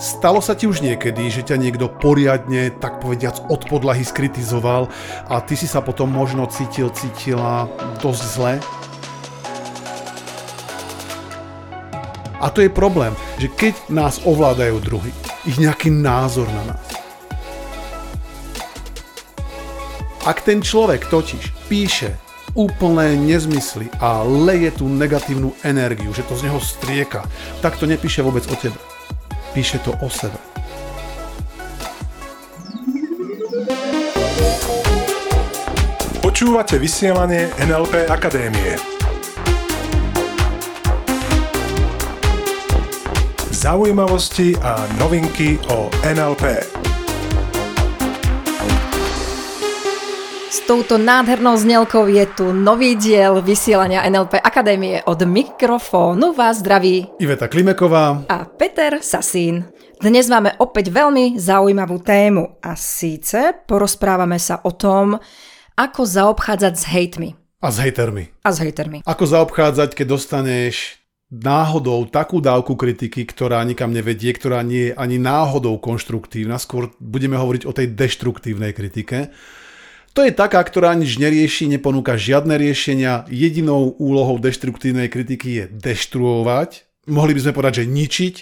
Stalo sa ti už niekedy, že ťa niekto poriadne, tak povediac, od podlahy skritizoval a ty si sa potom možno cítil, cítila dosť zle? A to je problém, že keď nás ovládajú druhy, ich nejaký názor na nás. Ak ten človek totiž píše úplné nezmysly a leje tú negatívnu energiu, že to z neho strieka, tak to nepíše vôbec o tebe píše to o sebe. Počúvate vysielanie NLP Akadémie. Zaujímavosti a novinky o NLP. Touto nádhernou znelkou je tu nový diel vysielania NLP Akadémie. Od mikrofónu vás zdraví Iveta Klimeková a Peter Sasín. Dnes máme opäť veľmi zaujímavú tému a síce porozprávame sa o tom, ako zaobchádzať s hejtmi. A s hejtermi. A s hejtermi. Ako zaobchádzať, keď dostaneš náhodou takú dávku kritiky, ktorá nikam nevedie, ktorá nie je ani náhodou konštruktívna, skôr budeme hovoriť o tej deštruktívnej kritike to je taká, ktorá nič nerieši, neponúka žiadne riešenia. Jedinou úlohou deštruktívnej kritiky je deštruovať. Mohli by sme povedať, že ničiť.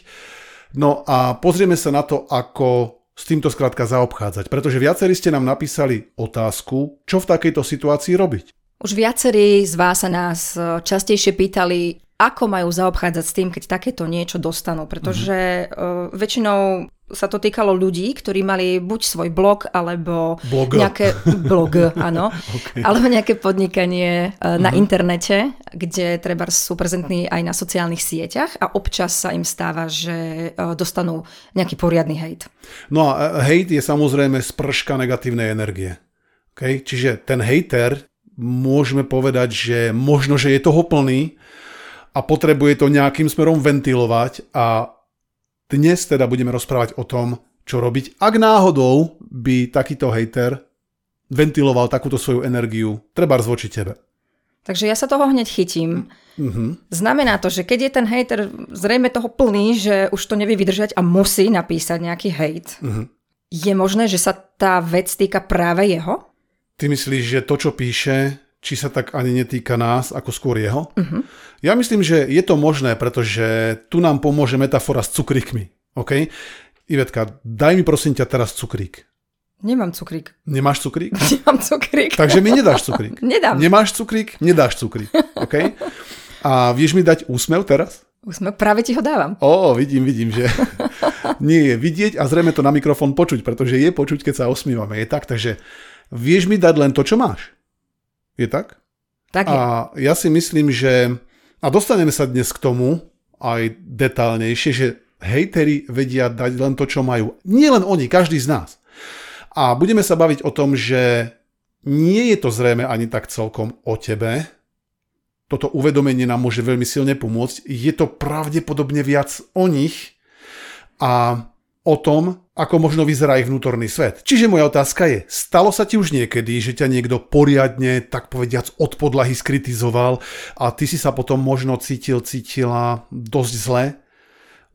No a pozrieme sa na to, ako s týmto skrátka zaobchádzať. Pretože viacerí ste nám napísali otázku, čo v takejto situácii robiť. Už viacerí z vás sa nás častejšie pýtali, ako majú zaobchádzať s tým, keď takéto niečo dostanú. Pretože uh, väčšinou sa to týkalo ľudí, ktorí mali buď svoj blog, alebo blog. nejaké blog, áno, okay. alebo nejaké podnikanie uh, na uh-huh. internete, kde treba sú prezentní aj na sociálnych sieťach a občas sa im stáva, že uh, dostanú nejaký poriadny hejt. No a hejt je samozrejme sprška negatívnej energie. Okay? Čiže ten hejter, môžeme povedať, že možno, že je toho plný, a potrebuje to nejakým smerom ventilovať a dnes teda budeme rozprávať o tom, čo robiť, ak náhodou by takýto hejter ventiloval takúto svoju energiu, treba voči tebe. Takže ja sa toho hneď chytím. Mm-hmm. Znamená to, že keď je ten hejter zrejme toho plný, že už to nevie vydržať a musí napísať nejaký hejt, mm-hmm. je možné, že sa tá vec týka práve jeho? Ty myslíš, že to, čo píše, či sa tak ani netýka nás, ako skôr jeho. Uh-huh. Ja myslím, že je to možné, pretože tu nám pomôže metafora s cukrikmi. OK? Ivetka, daj mi prosím ťa teraz cukrík. Nemám cukrík. Nemáš cukrík? Nemám cukrík. Takže mi nedáš cukrík. Nedám. Nemáš cukrík? Nedáš cukrík. OK? A vieš mi dať úsmev teraz? Úsmev, práve ti ho dávam. Ó, vidím, vidím, že nie je vidieť a zrejme to na mikrofón počuť, pretože je počuť, keď sa osmívame. Je tak, takže vieš mi dať len to, čo máš. Je tak? Tak je. A ja si myslím, že... A dostaneme sa dnes k tomu aj detálnejšie, že hejteri vedia dať len to, čo majú. Nie len oni, každý z nás. A budeme sa baviť o tom, že nie je to zrejme ani tak celkom o tebe. Toto uvedomenie nám môže veľmi silne pomôcť. Je to pravdepodobne viac o nich a o tom, ako možno vyzerá ich vnútorný svet. Čiže moja otázka je, stalo sa ti už niekedy, že ťa niekto poriadne, tak povediac, od podlahy skritizoval a ty si sa potom možno cítil, cítila dosť zle?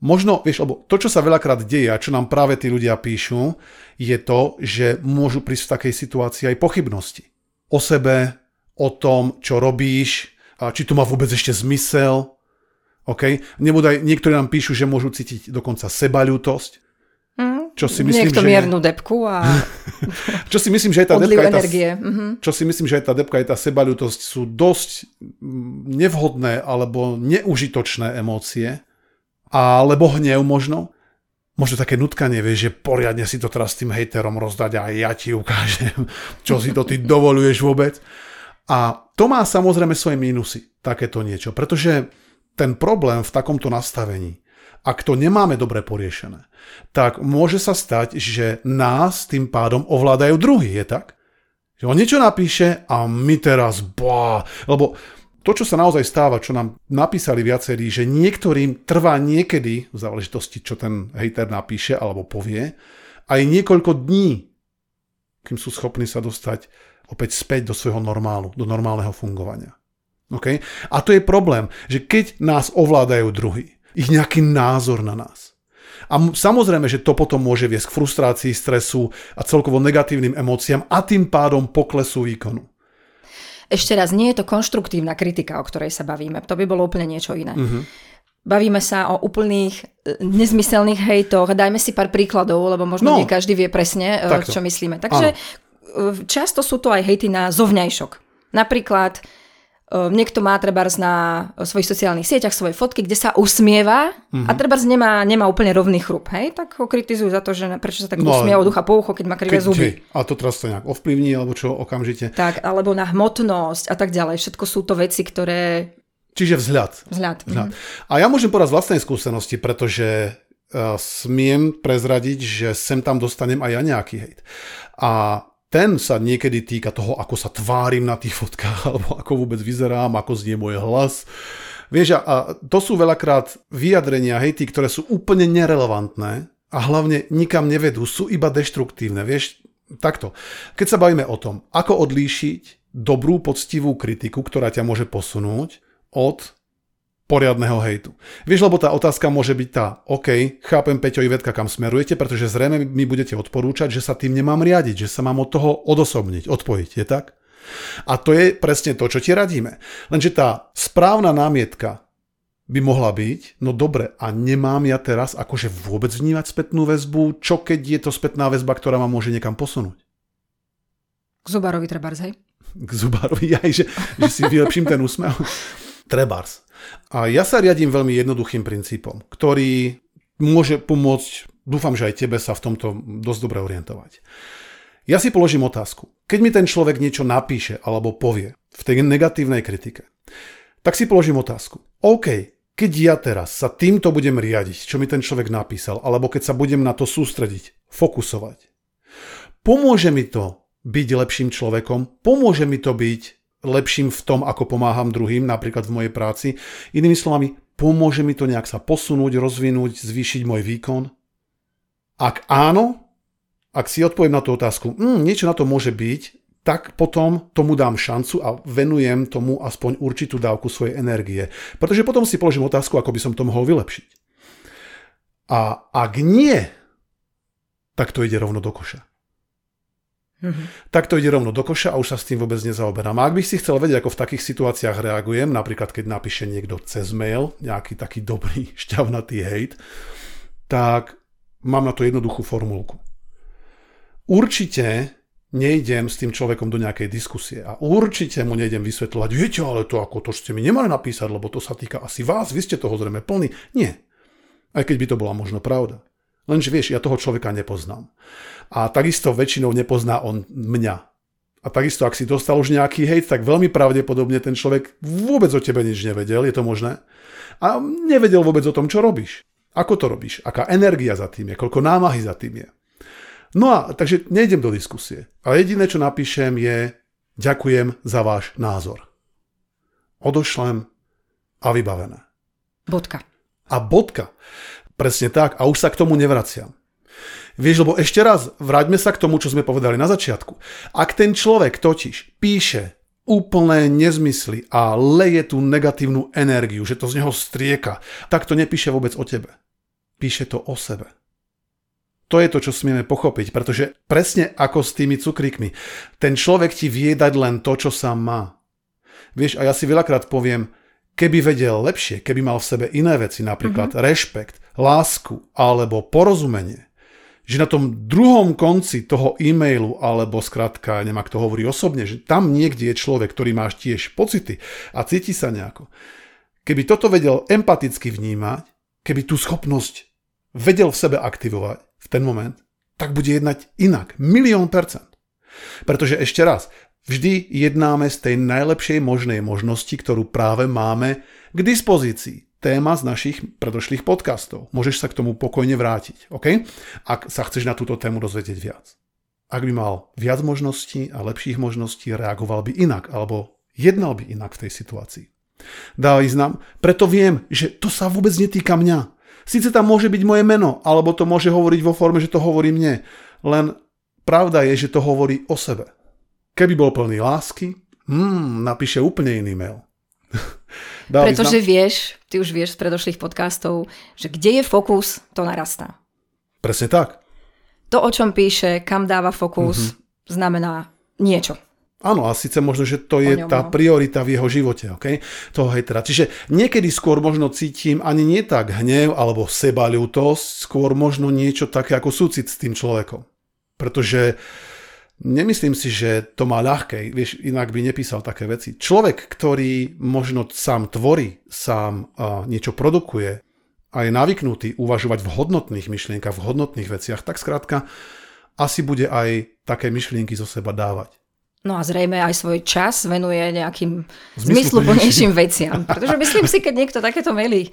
Možno, vieš, lebo to, čo sa veľakrát deje a čo nám práve tí ľudia píšu, je to, že môžu prísť v takej situácii aj pochybnosti. O sebe, o tom, čo robíš, a či to má vôbec ešte zmysel, OK? Nebodaj, niektorí nám píšu, že môžu cítiť dokonca sebaľútosť, čo si myslím, Niekto že... miernu depku a... čo si myslím, že aj tá depka je tá... energie. Mhm. Čo si myslím, že aj tá depka aj tá sebalutosť sú dosť nevhodné alebo neužitočné emócie. Alebo hnev možno. Možno také nutkanie, vieš, že poriadne si to teraz s tým hejterom rozdať a ja ti ukážem, čo si to ty dovoluješ vôbec. A to má samozrejme svoje mínusy, takéto niečo. Pretože ten problém v takomto nastavení ak to nemáme dobre poriešené, tak môže sa stať, že nás tým pádom ovládajú druhý, je tak? Že on niečo napíše a my teraz, bá, lebo to, čo sa naozaj stáva, čo nám napísali viacerí, že niektorým trvá niekedy, v záležitosti, čo ten hejter napíše alebo povie, aj niekoľko dní, kým sú schopní sa dostať opäť späť do svojho normálu, do normálneho fungovania. Okay? A to je problém, že keď nás ovládajú druhý, ich nejaký názor na nás. A samozrejme, že to potom môže viesť k frustrácii, stresu a celkovo negatívnym emóciám a tým pádom poklesu výkonu. Ešte raz, nie je to konštruktívna kritika, o ktorej sa bavíme. To by bolo úplne niečo iné. Uh-huh. Bavíme sa o úplných e, nezmyselných hejtoch. Dajme si pár príkladov, lebo možno no, nie každý vie presne, e, Takto. čo myslíme. Takže Áno. E, často sú to aj hejty na zovňajšok. Napríklad niekto má treba na svojich sociálnych sieťach svoje fotky, kde sa usmieva uh-huh. a mhm. treba nemá, nemá úplne rovný chrup, hej? Tak ho kritizujú za to, že prečo sa tak no, usmieva od ducha po ucho, keď má krivé zuby. a to teraz to nejak ovplyvní, alebo čo okamžite. Tak, alebo na hmotnosť a tak ďalej. Všetko sú to veci, ktoré... Čiže vzhľad. Vzhľad. vzhľad. Uh-huh. A ja môžem povedať z vlastnej skúsenosti, pretože uh, smiem prezradiť, že sem tam dostanem aj ja nejaký hejt. A ten sa niekedy týka toho, ako sa tvárim na tých fotkách, alebo ako vôbec vyzerám, ako znie môj hlas. Vieš, a to sú veľakrát vyjadrenia, hejty, ktoré sú úplne nerelevantné a hlavne nikam nevedú, sú iba deštruktívne. Vieš, takto. Keď sa bavíme o tom, ako odlíšiť dobrú, poctivú kritiku, ktorá ťa môže posunúť od poriadného hejtu. Vieš, lebo tá otázka môže byť tá, OK, chápem Peťo Ivetka, kam smerujete, pretože zrejme mi budete odporúčať, že sa tým nemám riadiť, že sa mám od toho odosobniť, odpojiť, je tak? A to je presne to, čo ti radíme. Lenže tá správna námietka by mohla byť, no dobre, a nemám ja teraz akože vôbec vnímať spätnú väzbu, čo keď je to spätná väzba, ktorá ma môže niekam posunúť? K Zubárovi trebárs, hej? K Zubárovi, aj, že, že si vylepším ten úsmev. Trebárs. A ja sa riadím veľmi jednoduchým princípom, ktorý môže pomôcť, dúfam, že aj tebe sa v tomto dosť dobre orientovať. Ja si položím otázku. Keď mi ten človek niečo napíše alebo povie v tej negatívnej kritike, tak si položím otázku. OK, keď ja teraz sa týmto budem riadiť, čo mi ten človek napísal, alebo keď sa budem na to sústrediť, fokusovať, pomôže mi to byť lepším človekom, pomôže mi to byť lepším v tom, ako pomáham druhým, napríklad v mojej práci. Inými slovami, pomôže mi to nejak sa posunúť, rozvinúť, zvýšiť môj výkon? Ak áno, ak si odpoviem na tú otázku, mm, niečo na to môže byť, tak potom tomu dám šancu a venujem tomu aspoň určitú dávku svojej energie. Pretože potom si položím otázku, ako by som to mohol vylepšiť. A ak nie, tak to ide rovno do koša. Mm-hmm. Tak to ide rovno do koša a už sa s tým vôbec nezaoberám. A ak bych si chcel vedieť, ako v takých situáciách reagujem, napríklad keď napíše niekto cez mail, nejaký taký dobrý, šťavnatý hejt, tak mám na to jednoduchú formulku. Určite nejdem s tým človekom do nejakej diskusie a určite mu nejdem vysvetľovať, viete, ale to ako to ste mi nemali napísať, lebo to sa týka asi vás, vy ste toho zrejme plný. Nie. Aj keď by to bola možno pravda. Lenže vieš, ja toho človeka nepoznám. A takisto väčšinou nepozná on mňa. A takisto, ak si dostal už nejaký hejt, tak veľmi pravdepodobne ten človek vôbec o tebe nič nevedel, je to možné? A nevedel vôbec o tom, čo robíš. Ako to robíš? Aká energia za tým je? Koľko námahy za tým je? No a takže nejdem do diskusie. A jediné, čo napíšem je ďakujem za váš názor. Odošlem a vybavené. Bodka. A bodka. Presne tak. A už sa k tomu nevraciam. Vieš, lebo ešte raz, vráťme sa k tomu, čo sme povedali na začiatku. Ak ten človek totiž píše úplné nezmysly a leje tú negatívnu energiu, že to z neho strieka, tak to nepíše vôbec o tebe. Píše to o sebe. To je to, čo smieme pochopiť, pretože presne ako s tými cukrikmi, ten človek ti vie dať len to, čo sa má. Vieš, a ja si veľakrát poviem, keby vedel lepšie, keby mal v sebe iné veci, napríklad mm-hmm. rešpekt, lásku alebo porozumenie, že na tom druhom konci toho e-mailu, alebo skrátka, neviem, ak to hovorí osobne, že tam niekde je človek, ktorý máš tiež pocity a cíti sa nejako. Keby toto vedel empaticky vnímať, keby tú schopnosť vedel v sebe aktivovať v ten moment, tak bude jednať inak. Milión percent. Pretože ešte raz, Vždy jednáme z tej najlepšej možnej možnosti, ktorú práve máme k dispozícii. Téma z našich predošlých podcastov. Môžeš sa k tomu pokojne vrátiť, OK? Ak sa chceš na túto tému dozvedieť viac. Ak by mal viac možností a lepších možností, reagoval by inak, alebo jednal by inak v tej situácii. Dá význam, preto viem, že to sa vôbec netýka mňa. Sice tam môže byť moje meno, alebo to môže hovoriť vo forme, že to hovorí mne, len pravda je, že to hovorí o sebe. Keby bol plný lásky, hmm, napíše úplne iný mail. Pretože znam... vieš, ty už vieš z predošlých podcastov, že kde je fokus, to narastá. Presne tak. To, o čom píše, kam dáva fokus, mm-hmm. znamená niečo. Áno, a síce možno, že to je ňom, tá no. priorita v jeho živote, okay? toho hejtera. Čiže niekedy skôr možno cítim ani nie tak hnev alebo sebaľútosť, skôr možno niečo také ako súcit s tým človekom. Pretože nemyslím si, že to má ľahké, vieš, inak by nepísal také veci. Človek, ktorý možno sám tvorí, sám uh, niečo produkuje, a je navyknutý uvažovať v hodnotných myšlienkach, v hodnotných veciach, tak skrátka asi bude aj také myšlienky zo seba dávať. No a zrejme aj svoj čas venuje nejakým zmysluplnejším veciam. Pretože myslím si, keď niekto takéto maily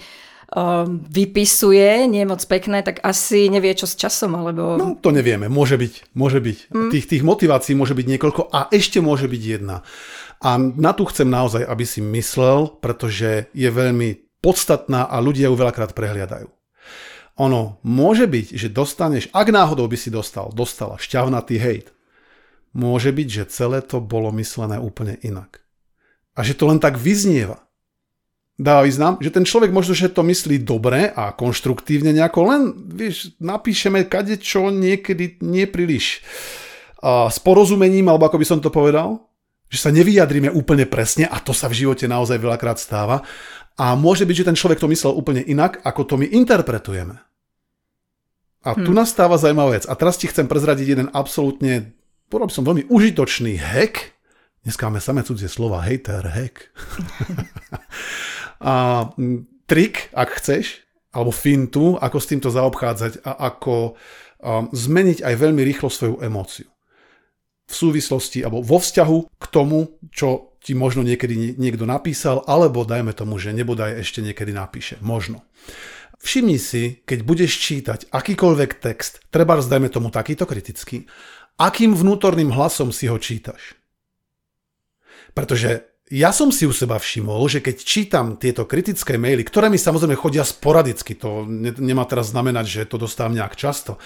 vypisuje, nie moc pekné, tak asi nevie, čo s časom, alebo... No, to nevieme. Môže byť. Môže byť. Mm. Tých, tých motivácií môže byť niekoľko a ešte môže byť jedna. A na tu chcem naozaj, aby si myslel, pretože je veľmi podstatná a ľudia ju veľakrát prehliadajú. Ono môže byť, že dostaneš, ak náhodou by si dostal, dostala šťavnatý hejt, môže byť, že celé to bolo myslené úplne inak. A že to len tak vyznieva. Dá význam, že ten človek možno, že to myslí dobre a konštruktívne nejako, len, vieš, napíšeme kade čo niekedy nepríliš a s porozumením, alebo ako by som to povedal, že sa nevyjadríme úplne presne a to sa v živote naozaj veľakrát stáva a môže byť, že ten človek to myslel úplne inak, ako to my interpretujeme. A tu hmm. nastáva zaujímavá vec. A teraz ti chcem prezradiť jeden absolútne, povedal by som, veľmi užitočný hack. Dneska máme samé cudzie slova, hater, hack. a trik, ak chceš, alebo fintu, ako s týmto zaobchádzať a ako um, zmeniť aj veľmi rýchlo svoju emóciu. V súvislosti, alebo vo vzťahu k tomu, čo ti možno niekedy niekto napísal, alebo dajme tomu, že nebodaj ešte niekedy napíše. Možno. Všimni si, keď budeš čítať akýkoľvek text, treba dajme tomu takýto kritický, akým vnútorným hlasom si ho čítaš. Pretože ja som si u seba všimol, že keď čítam tieto kritické maily, ktoré mi samozrejme chodia sporadicky, to ne, nemá teraz znamenať, že to dostávam nejak často,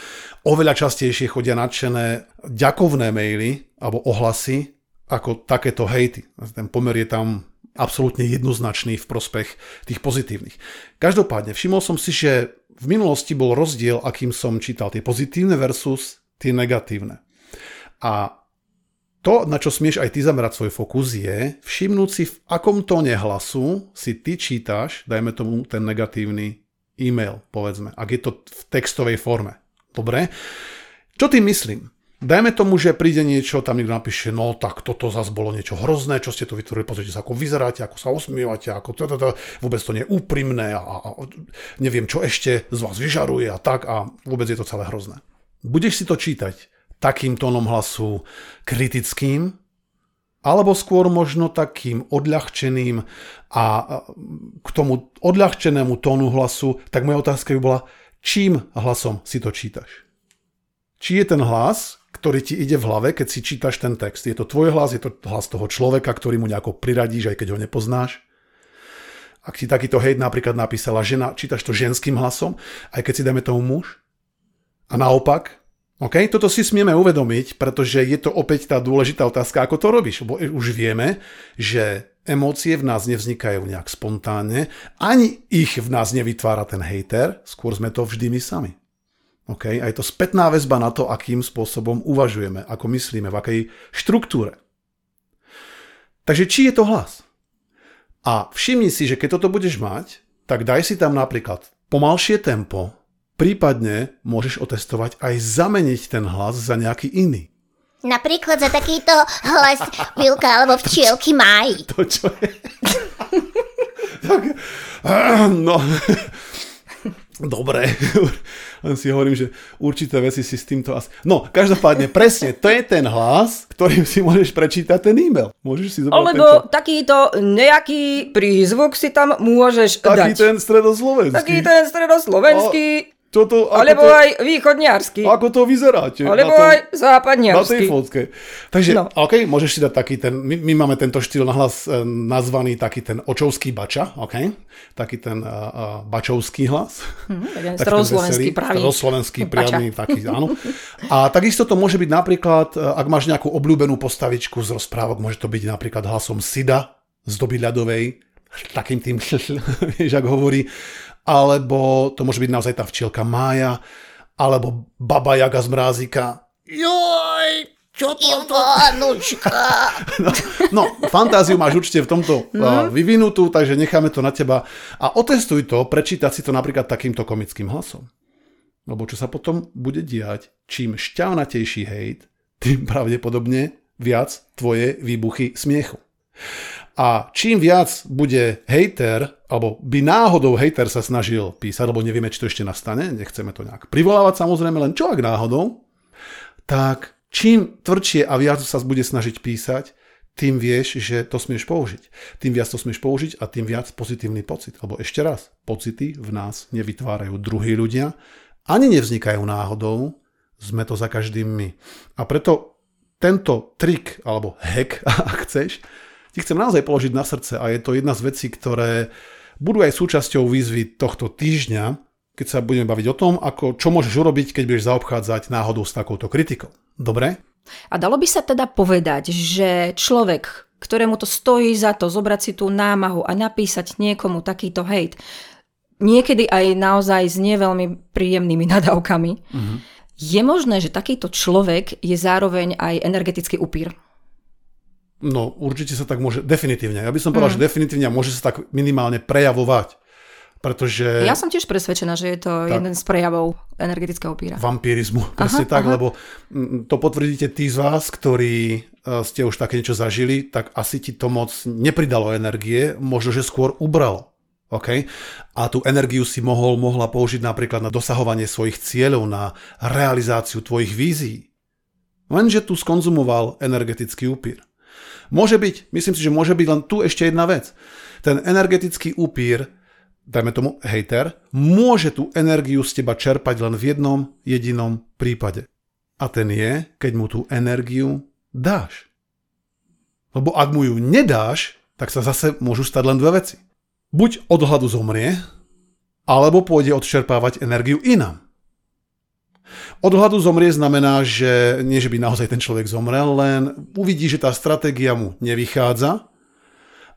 oveľa častejšie chodia nadšené ďakovné maily alebo ohlasy, ako takéto hejty. Ten pomer je tam absolútne jednoznačný v prospech tých pozitívnych. Každopádne, všimol som si, že v minulosti bol rozdiel, akým som čítal tie pozitívne versus tie negatívne. A to, na čo smieš aj ty zamerať svoj fokus, je všimnúť si, v akom tóne hlasu si ty čítaš, dajme tomu ten negatívny e-mail, povedzme, ak je to v textovej forme. Dobre? Čo tým myslím? Dajme tomu, že príde niečo, tam niekto napíše, no tak toto zase bolo niečo hrozné, čo ste tu vytvorili, pozrite sa, ako vyzeráte, ako sa osmievate, ako to, to, to, vôbec to nie je úprimné a, a, a neviem, čo ešte z vás vyžaruje a tak a vôbec je to celé hrozné. Budeš si to čítať takým tónom hlasu kritickým, alebo skôr možno takým odľahčeným a k tomu odľahčenému tónu hlasu, tak moja otázka by bola, čím hlasom si to čítaš? Či je ten hlas, ktorý ti ide v hlave, keď si čítaš ten text. Je to tvoj hlas, je to hlas toho človeka, ktorý mu nejako priradíš, aj keď ho nepoznáš. Ak ti takýto hejt napríklad napísala žena, čítaš to ženským hlasom, aj keď si dáme tomu muž. A naopak, OK, toto si smieme uvedomiť, pretože je to opäť tá dôležitá otázka, ako to robíš. Bo už vieme, že emócie v nás nevznikajú nejak spontánne, ani ich v nás nevytvára ten hejter, skôr sme to vždy my sami. Okay? A je to spätná väzba na to, akým spôsobom uvažujeme, ako myslíme, v akej štruktúre. Takže či je to hlas? A všimni si, že keď toto budeš mať, tak daj si tam napríklad pomalšie tempo, prípadne môžeš otestovať aj zameniť ten hlas za nejaký iný. Napríklad za takýto hlas Vilka alebo včielky Máji. To čo je? tak, no, Dobre, len si hovorím, že určité veci si s týmto asi... No, každopádne, presne, to je ten hlas, ktorým si môžeš prečítať ten e-mail. Môžeš si zobrať Alebo tento... takýto nejaký prízvuk si tam môžeš Taký dať. ten stredoslovenský. Taký ten stredoslovenský. Toto, ako Alebo to, aj východňarsky. Ako to vyzeráte? Alebo tom, aj západňarsky. Na tej fotke. Takže, No. OK, môžeš si dať taký ten, my, my máme tento štýl nahlas e, nazvaný taký ten očovský bača, OK? Taký ten uh, uh, bačovský hlas. Ten staroslovenský pravý. Staroslovenský priamy, taký, áno. A takisto to môže byť napríklad, ak máš nejakú obľúbenú postavičku z rozprávok, môže to byť napríklad hlasom Sida z doby ľadovej, takým tým, vieš, ak hovorí, alebo to môže byť naozaj tá včielka Mája, alebo Baba Jaga z mrázika. Joj, čo to? No, no, fantáziu máš určite v tomto uh, vyvinutú, takže necháme to na teba. A otestuj to, prečítať si to napríklad takýmto komickým hlasom. Lebo čo sa potom bude diať, čím šťavnatejší hejt, tým pravdepodobne viac tvoje výbuchy smiechu. A čím viac bude hejter, alebo by náhodou hejter sa snažil písať, lebo nevieme, či to ešte nastane, nechceme to nejak privolávať samozrejme, len čo ak náhodou, tak čím tvrdšie a viac sa bude snažiť písať, tým vieš, že to smieš použiť. Tým viac to smieš použiť a tým viac pozitívny pocit. Lebo ešte raz, pocity v nás nevytvárajú druhí ľudia, ani nevznikajú náhodou, sme to za každým my. A preto tento trik, alebo hack, ak chceš, ti chcem naozaj položiť na srdce a je to jedna z vecí, ktoré budú aj súčasťou výzvy tohto týždňa, keď sa budeme baviť o tom, ako, čo môžeš urobiť, keď budeš zaobchádzať náhodou s takouto kritikou. Dobre? A dalo by sa teda povedať, že človek, ktorému to stojí za to zobrať si tú námahu a napísať niekomu takýto hejt, niekedy aj naozaj s neveľmi príjemnými nadávkami, mm-hmm. je možné, že takýto človek je zároveň aj energetický upír. No, určite sa tak môže, definitívne. Ja by som povedal, mm. že definitívne môže sa tak minimálne prejavovať. Pretože... Ja som tiež presvedčená, že je to tak, jeden z prejavov energetického upíra. Vampírizmu, presne aha, tak, aha. lebo mm, to potvrdíte tí z vás, ktorí e, ste už také niečo zažili, tak asi ti to moc nepridalo energie, možno, že skôr ubralo. Okay? A tú energiu si mohol, mohla použiť napríklad na dosahovanie svojich cieľov, na realizáciu tvojich vízií. Lenže tu skonzumoval energetický upír. Môže byť, myslím si, že môže byť len tu ešte jedna vec. Ten energetický upír, dajme tomu hejter, môže tú energiu z teba čerpať len v jednom jedinom prípade. A ten je, keď mu tú energiu dáš. Lebo ak mu ju nedáš, tak sa zase môžu stať len dve veci. Buď od hladu zomrie, alebo pôjde odčerpávať energiu inám. Od hladu zomrie znamená, že nie, že by naozaj ten človek zomrel, len uvidí, že tá stratégia mu nevychádza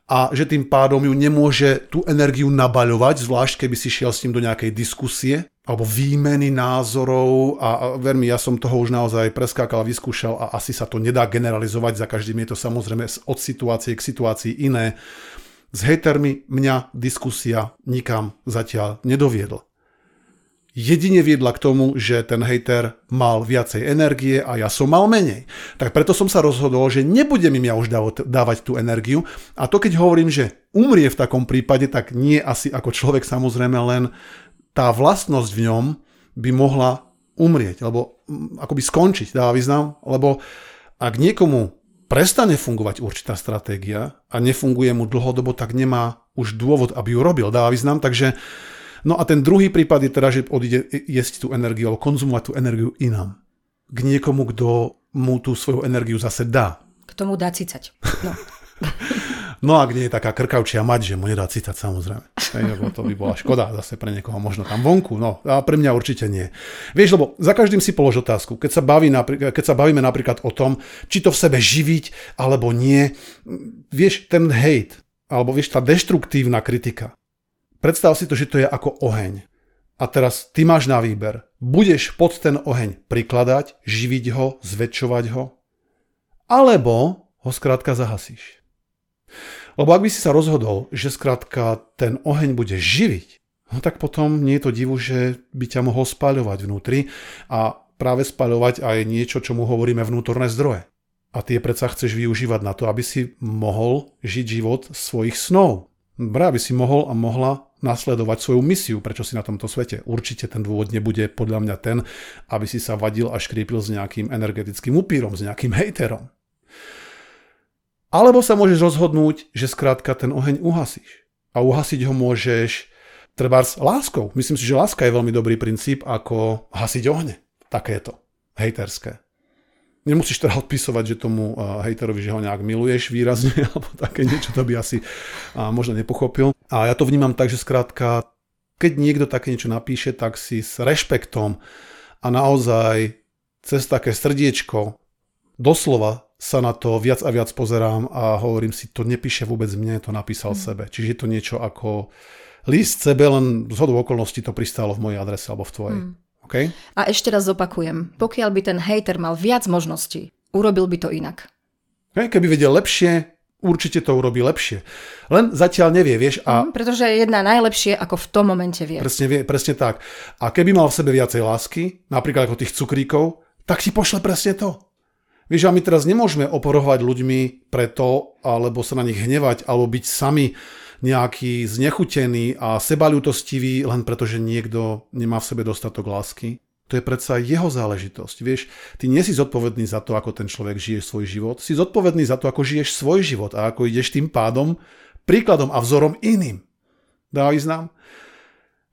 a že tým pádom ju nemôže tú energiu nabaľovať, zvlášť keby si šiel s ním do nejakej diskusie alebo výmeny názorov a, a ja som toho už naozaj preskákal vyskúšal a asi sa to nedá generalizovať, za každým je to samozrejme od situácie k situácii iné. S hejtermi mňa diskusia nikam zatiaľ nedoviedla jedine viedla k tomu, že ten hejter mal viacej energie a ja som mal menej. Tak preto som sa rozhodol, že nebudem im ja už dávať tú energiu. A to keď hovorím, že umrie v takom prípade, tak nie asi ako človek samozrejme, len tá vlastnosť v ňom by mohla umrieť, alebo akoby skončiť, dáva význam, lebo ak niekomu prestane fungovať určitá stratégia a nefunguje mu dlhodobo, tak nemá už dôvod, aby ju robil, dáva význam, takže No a ten druhý prípad je teda, že odíde jesť tú energiu alebo konzumovať tú energiu inám. K niekomu, kto mu tú svoju energiu zase dá. K tomu dá cicať. No. no ak nie je taká krkavčia mať, že mu nedá cicať samozrejme. lebo to by bola škoda zase pre niekoho možno tam vonku. No a pre mňa určite nie. Vieš, lebo za každým si polož otázku. Keď sa, baví, keď sa bavíme napríklad o tom, či to v sebe živiť alebo nie, vieš, ten hate, alebo vieš, tá deštruktívna kritika, Predstav si to, že to je ako oheň. A teraz ty máš na výber. Budeš pod ten oheň prikladať, živiť ho, zväčšovať ho, alebo ho skrátka zahasíš. Lebo ak by si sa rozhodol, že skrátka ten oheň bude živiť, no tak potom nie je to divu, že by ťa mohol spaľovať vnútri a práve spaľovať aj niečo, čo mu hovoríme vnútorné zdroje. A tie predsa chceš využívať na to, aby si mohol žiť život svojich snov. Aby si mohol a mohla nasledovať svoju misiu, prečo si na tomto svete. Určite ten dôvod nebude podľa mňa ten, aby si sa vadil a škriepil s nejakým energetickým upírom, s nejakým hejterom. Alebo sa môžeš rozhodnúť, že skrátka ten oheň uhasíš. A uhasiť ho môžeš trebárs láskou. Myslím si, že láska je veľmi dobrý princíp, ako hasiť ohne. Takéto. Hejterské. Nemusíš teda odpisovať, že tomu hejterovi, že ho nejak miluješ výrazne, alebo také niečo, to by asi možno nepochopil. A ja to vnímam tak, že skrátka, keď niekto také niečo napíše, tak si s rešpektom a naozaj cez také srdiečko doslova sa na to viac a viac pozerám a hovorím si, to nepíše vôbec mne, to napísal mm. sebe. Čiže je to niečo ako list sebe, len z hodou okolností to pristálo v mojej adrese alebo v tvojej. Mm. Okay? A ešte raz zopakujem, pokiaľ by ten hejter mal viac možností, urobil by to inak. Okay? Keby vedel lepšie, určite to urobí lepšie. Len zatiaľ nevie, vieš, a Hm, pretože je jedna najlepšie, ako v tom momente vie. presne, vie, presne tak. A keby mal v sebe viacej lásky, napríklad ako tých cukríkov, tak ti pošle presne to. Vieš, a my teraz nemôžeme oporovať ľuďmi preto, alebo sa na nich hnevať, alebo byť sami nejaký znechutený a sebaľutostivý, len preto, že niekto nemá v sebe dostatok lásky. To je predsa jeho záležitosť. Vieš, ty nie si zodpovedný za to, ako ten človek žije svoj život. Si zodpovedný za to, ako žiješ svoj život a ako ideš tým pádom príkladom a vzorom iným. Dá význam?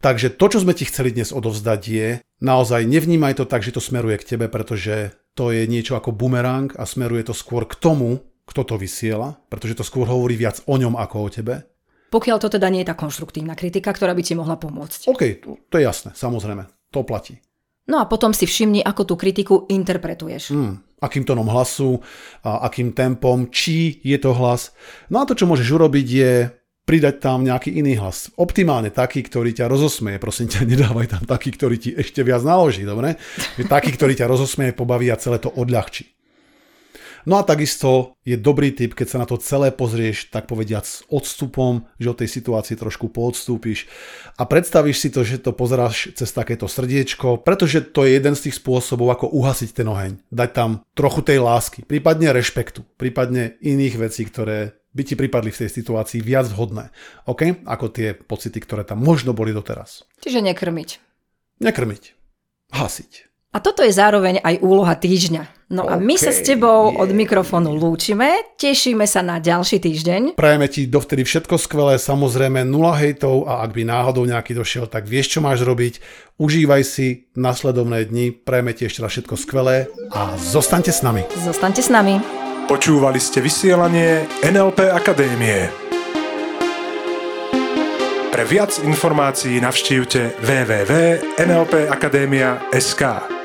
Takže to, čo sme ti chceli dnes odovzdať je, naozaj nevnímaj to tak, že to smeruje k tebe, pretože to je niečo ako bumerang a smeruje to skôr k tomu, kto to vysiela, pretože to skôr hovorí viac o ňom ako o tebe. Pokiaľ to teda nie je tá konštruktívna kritika, ktorá by ti mohla pomôcť. OK, to, to je jasné, samozrejme, to platí. No a potom si všimni, ako tú kritiku interpretuješ. Hmm, akým tónom hlasu, a akým tempom, či je to hlas. No a to, čo môžeš urobiť, je pridať tam nejaký iný hlas. Optimálne taký, ktorý ťa rozosmeje. Prosím ťa, nedávaj tam taký, ktorý ti ešte viac naloží, dobre? Taký, ktorý ťa rozosmeje, pobaví a celé to odľahčí. No a takisto je dobrý tip, keď sa na to celé pozrieš, tak povediac s odstupom, že od tej situácii trošku poodstúpiš a predstavíš si to, že to pozeráš cez takéto srdiečko, pretože to je jeden z tých spôsobov, ako uhasiť ten oheň. Dať tam trochu tej lásky, prípadne rešpektu, prípadne iných vecí, ktoré by ti pripadli v tej situácii viac vhodné, OK? Ako tie pocity, ktoré tam možno boli doteraz. Čiže nekrmiť. Nekrmiť. Hasiť. A toto je zároveň aj úloha týždňa. No a my sa s tebou yeah. od mikrofónu lúčime, tešíme sa na ďalší týždeň. Prajeme ti dovtedy všetko skvelé, samozrejme nula hejtov a ak by náhodou nejaký došiel, tak vieš, čo máš robiť. Užívaj si nasledovné dni, prajeme ti ešte raz všetko skvelé a zostaňte s nami. Zostaňte s nami. Počúvali ste vysielanie NLP Akadémie. Pre viac informácií navštívte www.nlpakademia.sk.